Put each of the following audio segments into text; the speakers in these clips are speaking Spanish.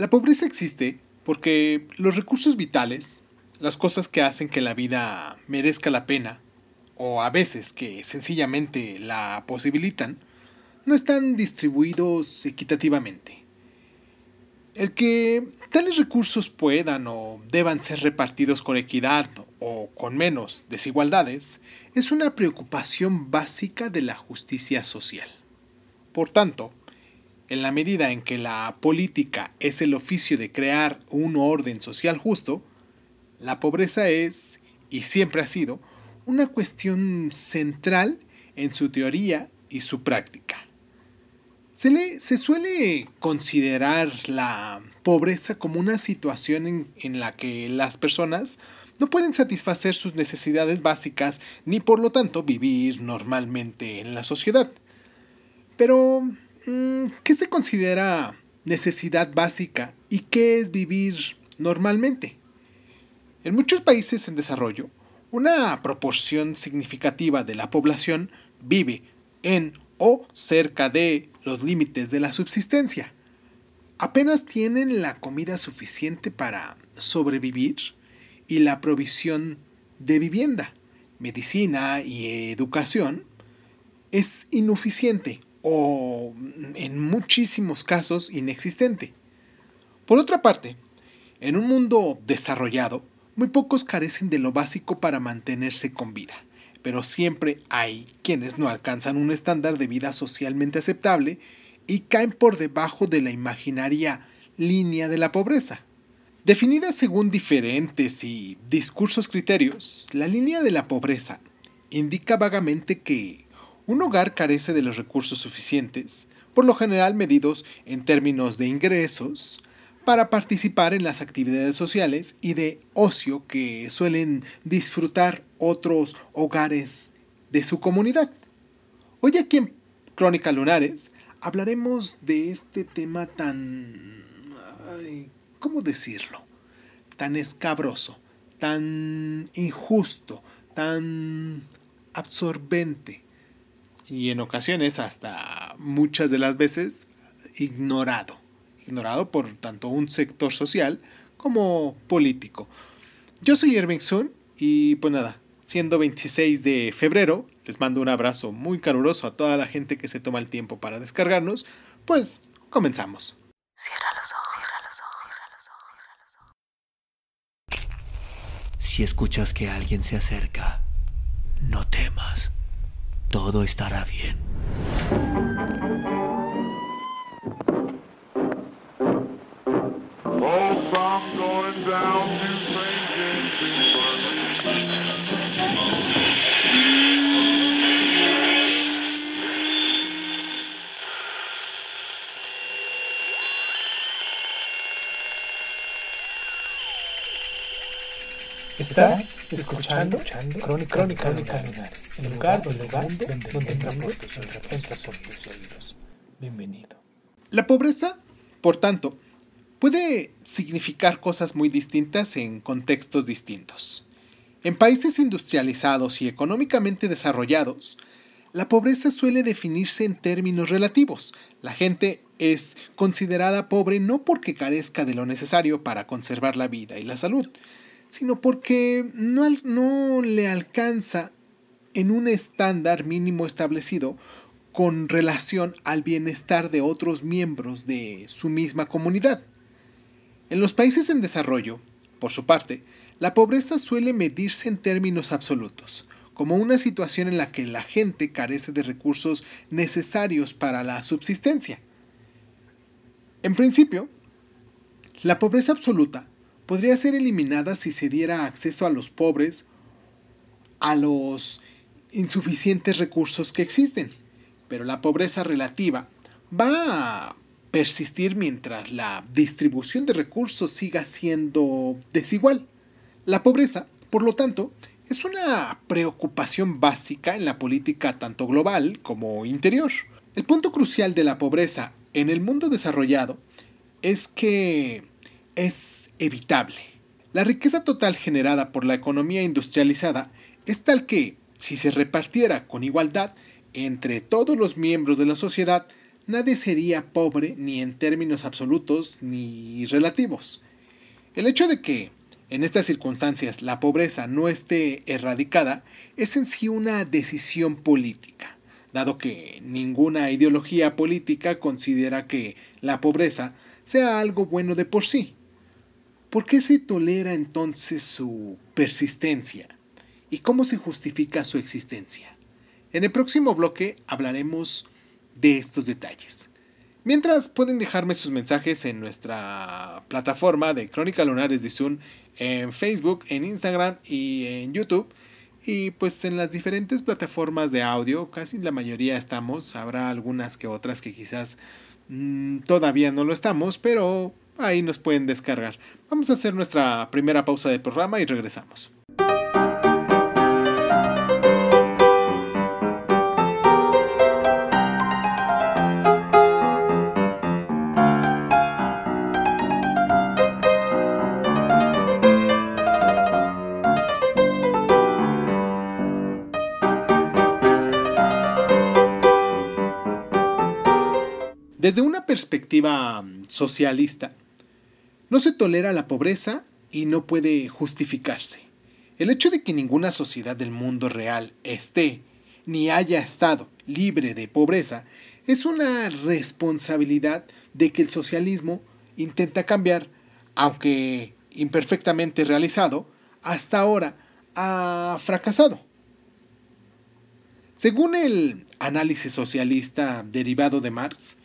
La pobreza existe porque los recursos vitales, las cosas que hacen que la vida merezca la pena, o a veces que sencillamente la posibilitan, no están distribuidos equitativamente. El que tales recursos puedan o deban ser repartidos con equidad o con menos desigualdades es una preocupación básica de la justicia social. Por tanto, en la medida en que la política es el oficio de crear un orden social justo, la pobreza es, y siempre ha sido, una cuestión central en su teoría y su práctica. Se, se suele considerar la pobreza como una situación en, en la que las personas no pueden satisfacer sus necesidades básicas ni por lo tanto vivir normalmente en la sociedad. Pero ¿Qué se considera necesidad básica y qué es vivir normalmente? En muchos países en desarrollo, una proporción significativa de la población vive en o cerca de los límites de la subsistencia. Apenas tienen la comida suficiente para sobrevivir y la provisión de vivienda, medicina y educación es inuficiente o en muchísimos casos inexistente. Por otra parte, en un mundo desarrollado, muy pocos carecen de lo básico para mantenerse con vida, pero siempre hay quienes no alcanzan un estándar de vida socialmente aceptable y caen por debajo de la imaginaria línea de la pobreza. Definida según diferentes y discursos criterios, la línea de la pobreza indica vagamente que un hogar carece de los recursos suficientes, por lo general medidos en términos de ingresos, para participar en las actividades sociales y de ocio que suelen disfrutar otros hogares de su comunidad. Hoy aquí en Crónica Lunares hablaremos de este tema tan... ¿Cómo decirlo? Tan escabroso, tan injusto, tan absorbente, y en ocasiones hasta muchas de las veces ignorado, ignorado por tanto un sector social como político. Yo soy Irving Sun y pues nada, siendo 26 de febrero, les mando un abrazo muy caluroso a toda la gente que se toma el tiempo para descargarnos, pues comenzamos. Cierra los ojos, cierra los ojos, cierra los ojos, cierra los ojos. Si escuchas que alguien se acerca, no temas todo estará bien. Estás escuchando, escuchando Crónica, Crónica, Crónica el lugar, el lugar donde, donde, donde tus oídos. Bienvenido. La pobreza, por tanto, puede significar cosas muy distintas en contextos distintos. En países industrializados y económicamente desarrollados, la pobreza suele definirse en términos relativos. La gente es considerada pobre no porque carezca de lo necesario para conservar la vida y la salud, sino porque no, no le alcanza en un estándar mínimo establecido con relación al bienestar de otros miembros de su misma comunidad. En los países en desarrollo, por su parte, la pobreza suele medirse en términos absolutos, como una situación en la que la gente carece de recursos necesarios para la subsistencia. En principio, la pobreza absoluta podría ser eliminada si se diera acceso a los pobres a los insuficientes recursos que existen. Pero la pobreza relativa va a persistir mientras la distribución de recursos siga siendo desigual. La pobreza, por lo tanto, es una preocupación básica en la política tanto global como interior. El punto crucial de la pobreza en el mundo desarrollado es que es evitable. La riqueza total generada por la economía industrializada es tal que, si se repartiera con igualdad entre todos los miembros de la sociedad, nadie sería pobre ni en términos absolutos ni relativos. El hecho de que en estas circunstancias la pobreza no esté erradicada es en sí una decisión política, dado que ninguna ideología política considera que la pobreza sea algo bueno de por sí. ¿Por qué se tolera entonces su persistencia? ¿Y cómo se justifica su existencia? En el próximo bloque hablaremos de estos detalles. Mientras pueden dejarme sus mensajes en nuestra plataforma de Crónica Lunares de Zoom en Facebook, en Instagram y en YouTube. Y pues en las diferentes plataformas de audio, casi la mayoría estamos, habrá algunas que otras que quizás mm, todavía no lo estamos, pero ahí nos pueden descargar. Vamos a hacer nuestra primera pausa del programa y regresamos. Desde una perspectiva mm, socialista, no se tolera la pobreza y no puede justificarse. El hecho de que ninguna sociedad del mundo real esté ni haya estado libre de pobreza es una responsabilidad de que el socialismo intenta cambiar, aunque imperfectamente realizado, hasta ahora ha fracasado. Según el análisis socialista derivado de Marx,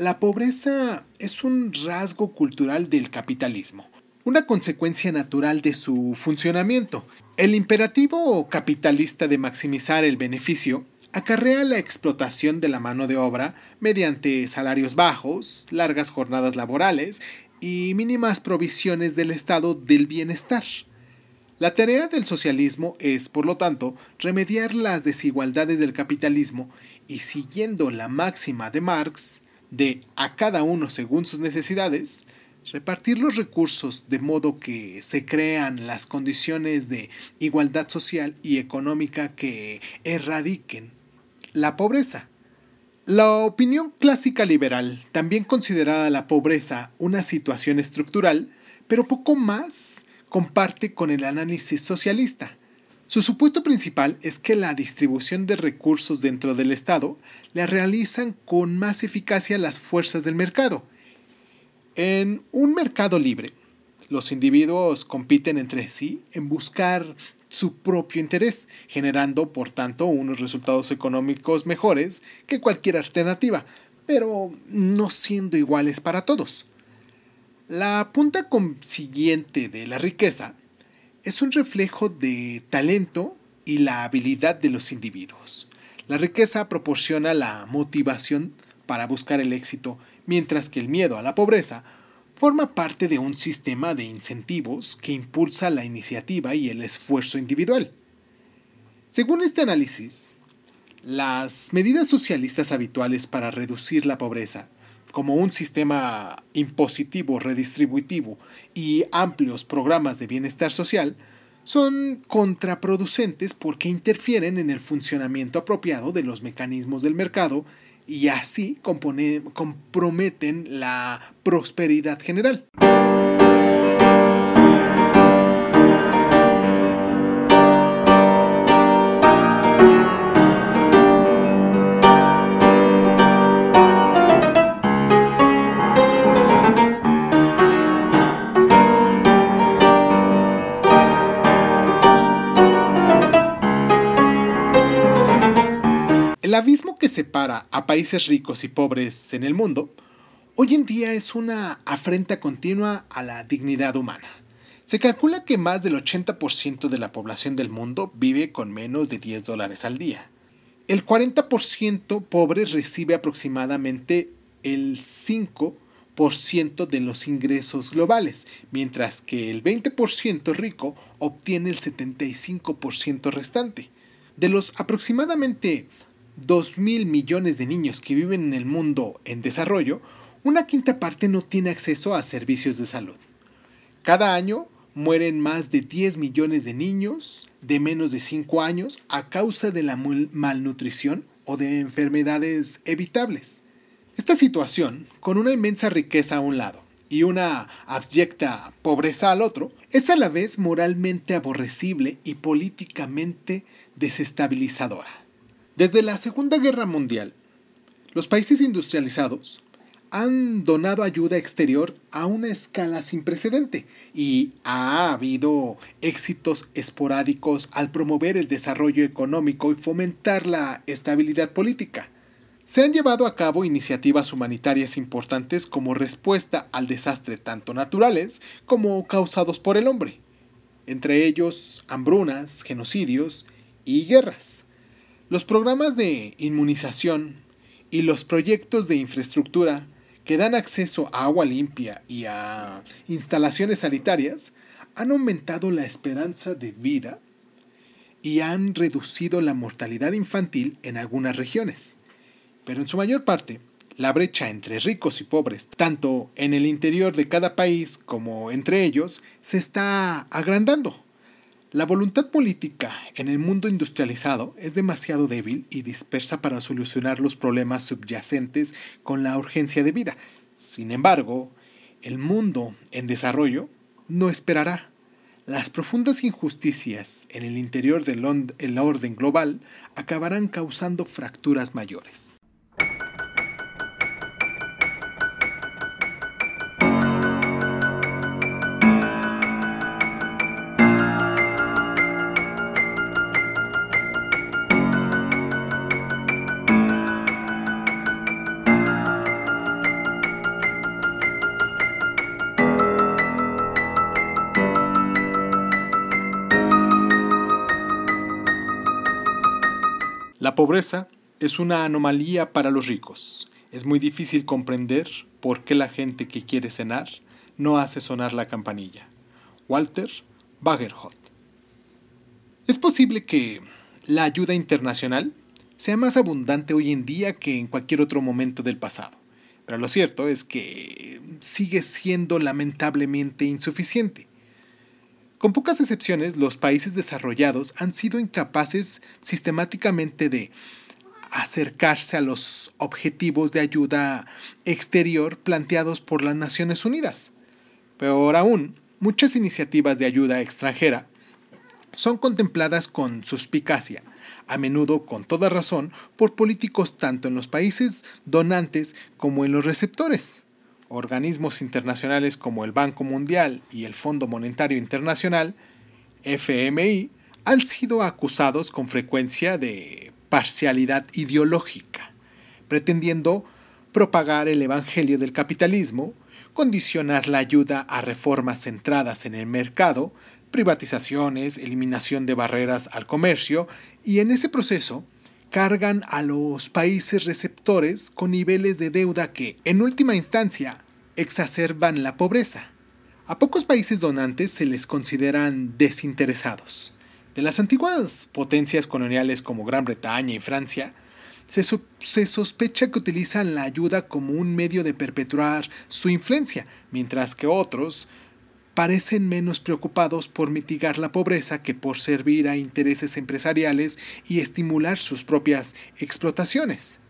la pobreza es un rasgo cultural del capitalismo, una consecuencia natural de su funcionamiento. El imperativo capitalista de maximizar el beneficio acarrea la explotación de la mano de obra mediante salarios bajos, largas jornadas laborales y mínimas provisiones del estado del bienestar. La tarea del socialismo es, por lo tanto, remediar las desigualdades del capitalismo y siguiendo la máxima de Marx, de a cada uno según sus necesidades, repartir los recursos de modo que se crean las condiciones de igualdad social y económica que erradiquen la pobreza. La opinión clásica liberal también consideraba la pobreza una situación estructural, pero poco más comparte con el análisis socialista. Su supuesto principal es que la distribución de recursos dentro del Estado la realizan con más eficacia las fuerzas del mercado. En un mercado libre, los individuos compiten entre sí en buscar su propio interés, generando por tanto unos resultados económicos mejores que cualquier alternativa, pero no siendo iguales para todos. La punta consiguiente de la riqueza es un reflejo de talento y la habilidad de los individuos. La riqueza proporciona la motivación para buscar el éxito, mientras que el miedo a la pobreza forma parte de un sistema de incentivos que impulsa la iniciativa y el esfuerzo individual. Según este análisis, las medidas socialistas habituales para reducir la pobreza como un sistema impositivo redistributivo y amplios programas de bienestar social, son contraproducentes porque interfieren en el funcionamiento apropiado de los mecanismos del mercado y así comprometen la prosperidad general. Abismo que separa a países ricos y pobres en el mundo hoy en día es una afrenta continua a la dignidad humana. Se calcula que más del 80% de la población del mundo vive con menos de 10 dólares al día. El 40% pobre recibe aproximadamente el 5% de los ingresos globales, mientras que el 20% rico obtiene el 75% restante. De los aproximadamente 2 mil millones de niños que viven en el mundo en desarrollo, una quinta parte no tiene acceso a servicios de salud. Cada año mueren más de 10 millones de niños de menos de 5 años a causa de la malnutrición o de enfermedades evitables. Esta situación, con una inmensa riqueza a un lado y una abyecta pobreza al otro, es a la vez moralmente aborrecible y políticamente desestabilizadora. Desde la Segunda Guerra Mundial, los países industrializados han donado ayuda exterior a una escala sin precedente y ha habido éxitos esporádicos al promover el desarrollo económico y fomentar la estabilidad política. Se han llevado a cabo iniciativas humanitarias importantes como respuesta al desastre tanto naturales como causados por el hombre, entre ellos hambrunas, genocidios y guerras. Los programas de inmunización y los proyectos de infraestructura que dan acceso a agua limpia y a instalaciones sanitarias han aumentado la esperanza de vida y han reducido la mortalidad infantil en algunas regiones. Pero en su mayor parte, la brecha entre ricos y pobres, tanto en el interior de cada país como entre ellos, se está agrandando. La voluntad política en el mundo industrializado es demasiado débil y dispersa para solucionar los problemas subyacentes con la urgencia de vida. Sin embargo, el mundo en desarrollo no esperará. Las profundas injusticias en el interior del orden global acabarán causando fracturas mayores. Pobreza es una anomalía para los ricos. Es muy difícil comprender por qué la gente que quiere cenar no hace sonar la campanilla. Walter Bagerhot. Es posible que la ayuda internacional sea más abundante hoy en día que en cualquier otro momento del pasado, pero lo cierto es que sigue siendo lamentablemente insuficiente. Con pocas excepciones, los países desarrollados han sido incapaces sistemáticamente de acercarse a los objetivos de ayuda exterior planteados por las Naciones Unidas. Peor aún, muchas iniciativas de ayuda extranjera son contempladas con suspicacia, a menudo con toda razón, por políticos tanto en los países donantes como en los receptores organismos internacionales como el Banco Mundial y el Fondo Monetario Internacional, FMI, han sido acusados con frecuencia de parcialidad ideológica, pretendiendo propagar el Evangelio del capitalismo, condicionar la ayuda a reformas centradas en el mercado, privatizaciones, eliminación de barreras al comercio y en ese proceso cargan a los países receptores con niveles de deuda que, en última instancia, exacerban la pobreza. A pocos países donantes se les consideran desinteresados. De las antiguas potencias coloniales como Gran Bretaña y Francia, se, se, sospecha que utilizan la ayuda como un medio de perpetuar su influencia, mientras que otros parecen menos preocupados por mitigar la pobreza que por servir a intereses empresariales y estimular sus propias explotaciones.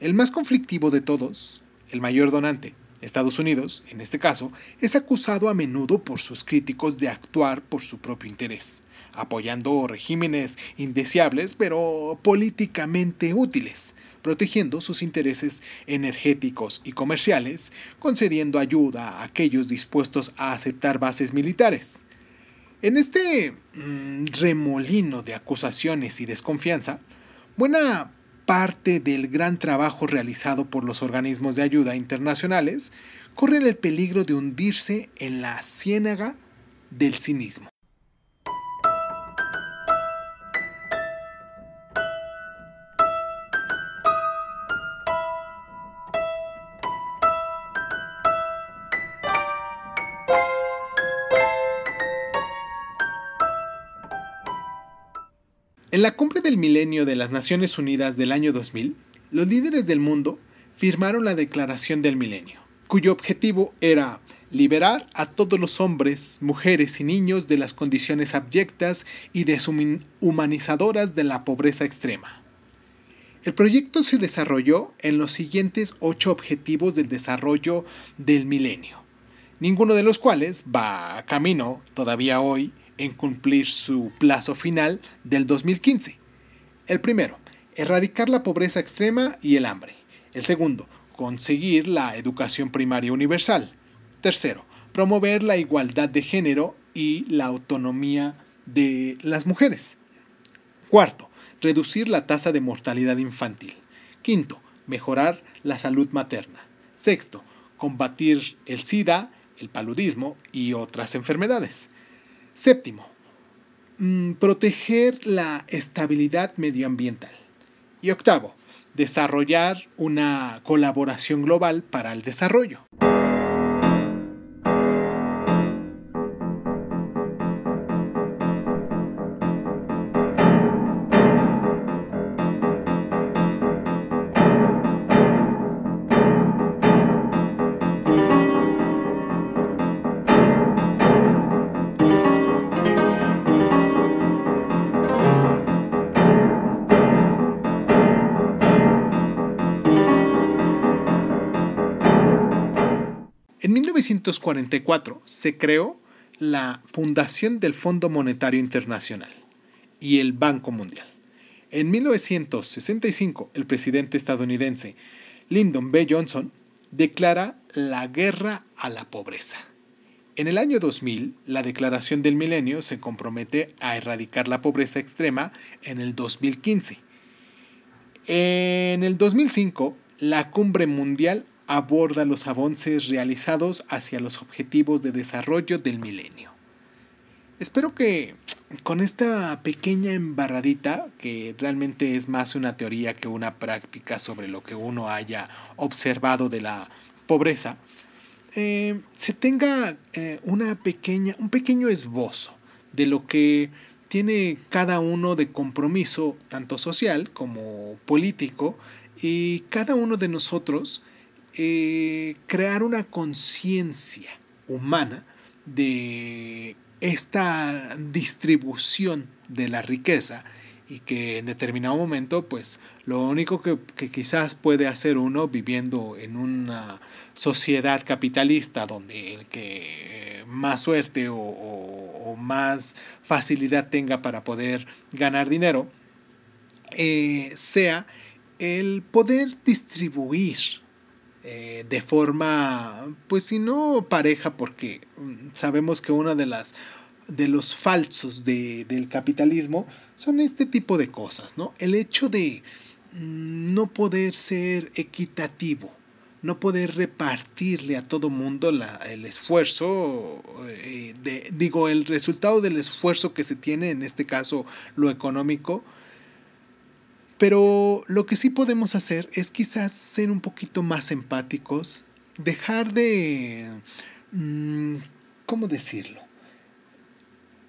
El más conflictivo de todos, el mayor donante, Estados Unidos, en este caso, es acusado a menudo por sus críticos de actuar por su propio interés, apoyando regímenes indeseables pero políticamente útiles, protegiendo sus intereses energéticos y comerciales, concediendo ayuda a aquellos dispuestos a aceptar bases militares. En este mm, remolino de acusaciones y desconfianza, buena parte del gran trabajo realizado por los organismos de ayuda internacionales corren el peligro de hundirse en la ciénaga del cinismo. Milenio de las Naciones Unidas del año 2000, los líderes del mundo firmaron la Declaración del Milenio, cuyo objetivo era liberar a todos los hombres, mujeres y niños de las condiciones abyectas y deshumanizadoras de la pobreza extrema. El proyecto se desarrolló en los siguientes ocho objetivos del desarrollo del milenio, ninguno de los cuales va a camino todavía hoy en cumplir su plazo final del 2015. El primero, erradicar la pobreza extrema y el hambre. El segundo, conseguir la educación primaria universal. Tercero, promover la igualdad de género y la autonomía de las mujeres. Cuarto, reducir la tasa de mortalidad infantil. Quinto, mejorar la salud materna. Sexto, combatir el SIDA, el paludismo y otras enfermedades. Séptimo, mm, proteger la estabilidad medioambiental. Y octavo, desarrollar una colaboración global para el desarrollo. 1944 se creó la Fundación del Fondo Monetario Internacional y el Banco Mundial. En 1965, el presidente estadounidense Lyndon B. Johnson declara la guerra a la pobreza. En el año 2000, la Declaración del Milenio se compromete a erradicar la pobreza extrema en el 2015. En el 2005, la Cumbre Mundial aborda los avances realizados hacia los objetivos de desarrollo del milenio. Espero que con esta pequeña embarradita, que realmente es más una teoría que una práctica sobre lo que uno haya observado de la pobreza, eh, se tenga eh, una pequeña, un pequeño esbozo de lo que tiene cada uno de compromiso, tanto social como político, y cada uno de nosotros eh, crear una conciencia humana de esta distribución de la riqueza y que en determinado momento pues lo único que, quizás puede hacer uno viviendo en una sociedad capitalista donde el que más suerte o, más facilidad tenga para poder ganar dinero eh, sea el poder distribuir eh, de forma, pues si no pareja, porque mm, sabemos que uno de las de los falsos del capitalismo son este tipo de cosas, ¿no? El hecho de mm, no poder ser equitativo, no poder repartirle a todo mundo el esfuerzo, eh, de, digo, el resultado del esfuerzo que se tiene, en este caso lo económico, pero lo que sí podemos hacer es quizás ser un poquito más empáticos, dejar de... Mm, ¿Cómo decirlo?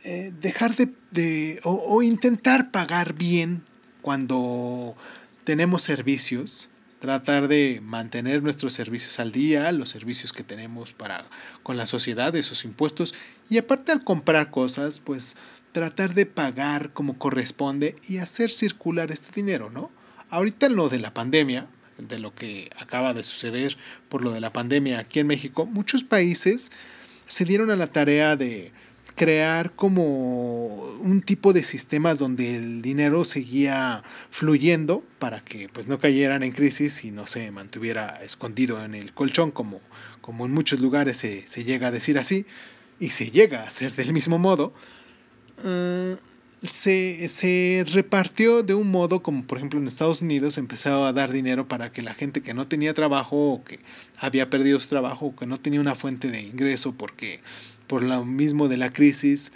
Eh, dejar de... o, intentar pagar bien cuando tenemos servicios, tratar de mantener nuestros servicios al día, los servicios que tenemos para con la sociedad, esos impuestos, y aparte al comprar cosas, pues tratar de pagar como corresponde y hacer circular este dinero, ¿no? Ahorita lo de la pandemia, de lo que acaba de suceder por lo de la pandemia aquí en México, muchos países se dieron a la tarea de crear como un tipo de sistemas donde el dinero seguía fluyendo para que pues no cayeran en crisis y no se mantuviera escondido en el colchón como, como en muchos lugares se, se llega a decir así y se llega a hacer del mismo modo eh, se, repartió de un modo como por ejemplo en Estados Unidos empezaba a dar dinero para que la gente que no tenía trabajo o que había perdido su trabajo o que no tenía una fuente de ingreso porque por lo mismo de la crisis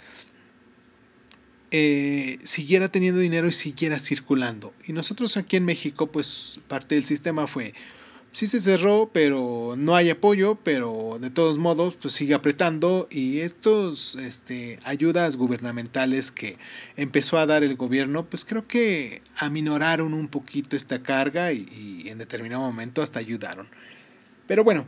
eh, siguiera teniendo dinero y siguiera circulando. Y nosotros aquí en México pues parte del sistema fue sí se cerró, pero no hay apoyo, pero de todos modos pues sigue apretando y estos este, ayudas gubernamentales que empezó a dar el gobierno pues creo que aminoraron un poquito esta carga y, y en determinado momento hasta ayudaron. Pero bueno,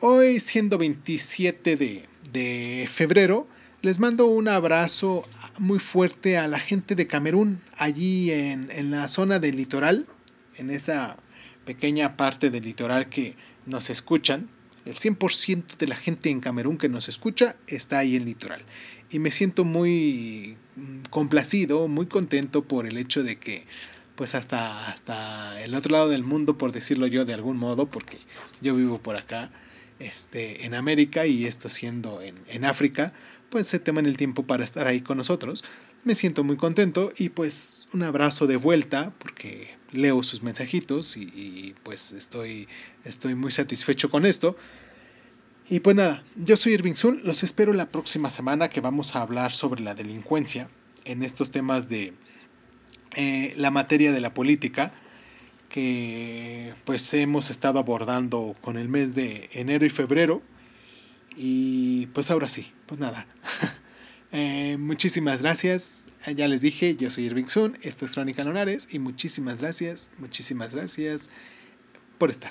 hoy siendo 27 de, de febrero, les mando un abrazo muy fuerte a la gente de Camerún, allí en, en la zona del litoral en esa pequeña parte del litoral que nos escuchan, el 100% de la gente en Camerún que nos escucha está ahí en litoral. Y me siento muy mm, complacido, muy contento por el hecho de que pues hasta, hasta el otro lado del mundo, por decirlo yo de algún modo, porque yo vivo por acá, este, en América y esto siendo en, en África, pues se toman el tiempo para estar ahí con nosotros. Me siento muy contento y pues un abrazo de vuelta porque leo sus mensajitos y, pues estoy, estoy muy satisfecho con esto. Y pues nada, yo soy Irving Sun, los espero la próxima semana que vamos a hablar sobre la delincuencia en estos temas de eh, la materia de la política que pues hemos estado abordando con el mes de enero y febrero. Y pues ahora sí, pues nada. Eh, muchísimas gracias. Ya les dije, yo soy Irving Sun, esto es Crónica Lonares y muchísimas gracias, muchísimas gracias por estar.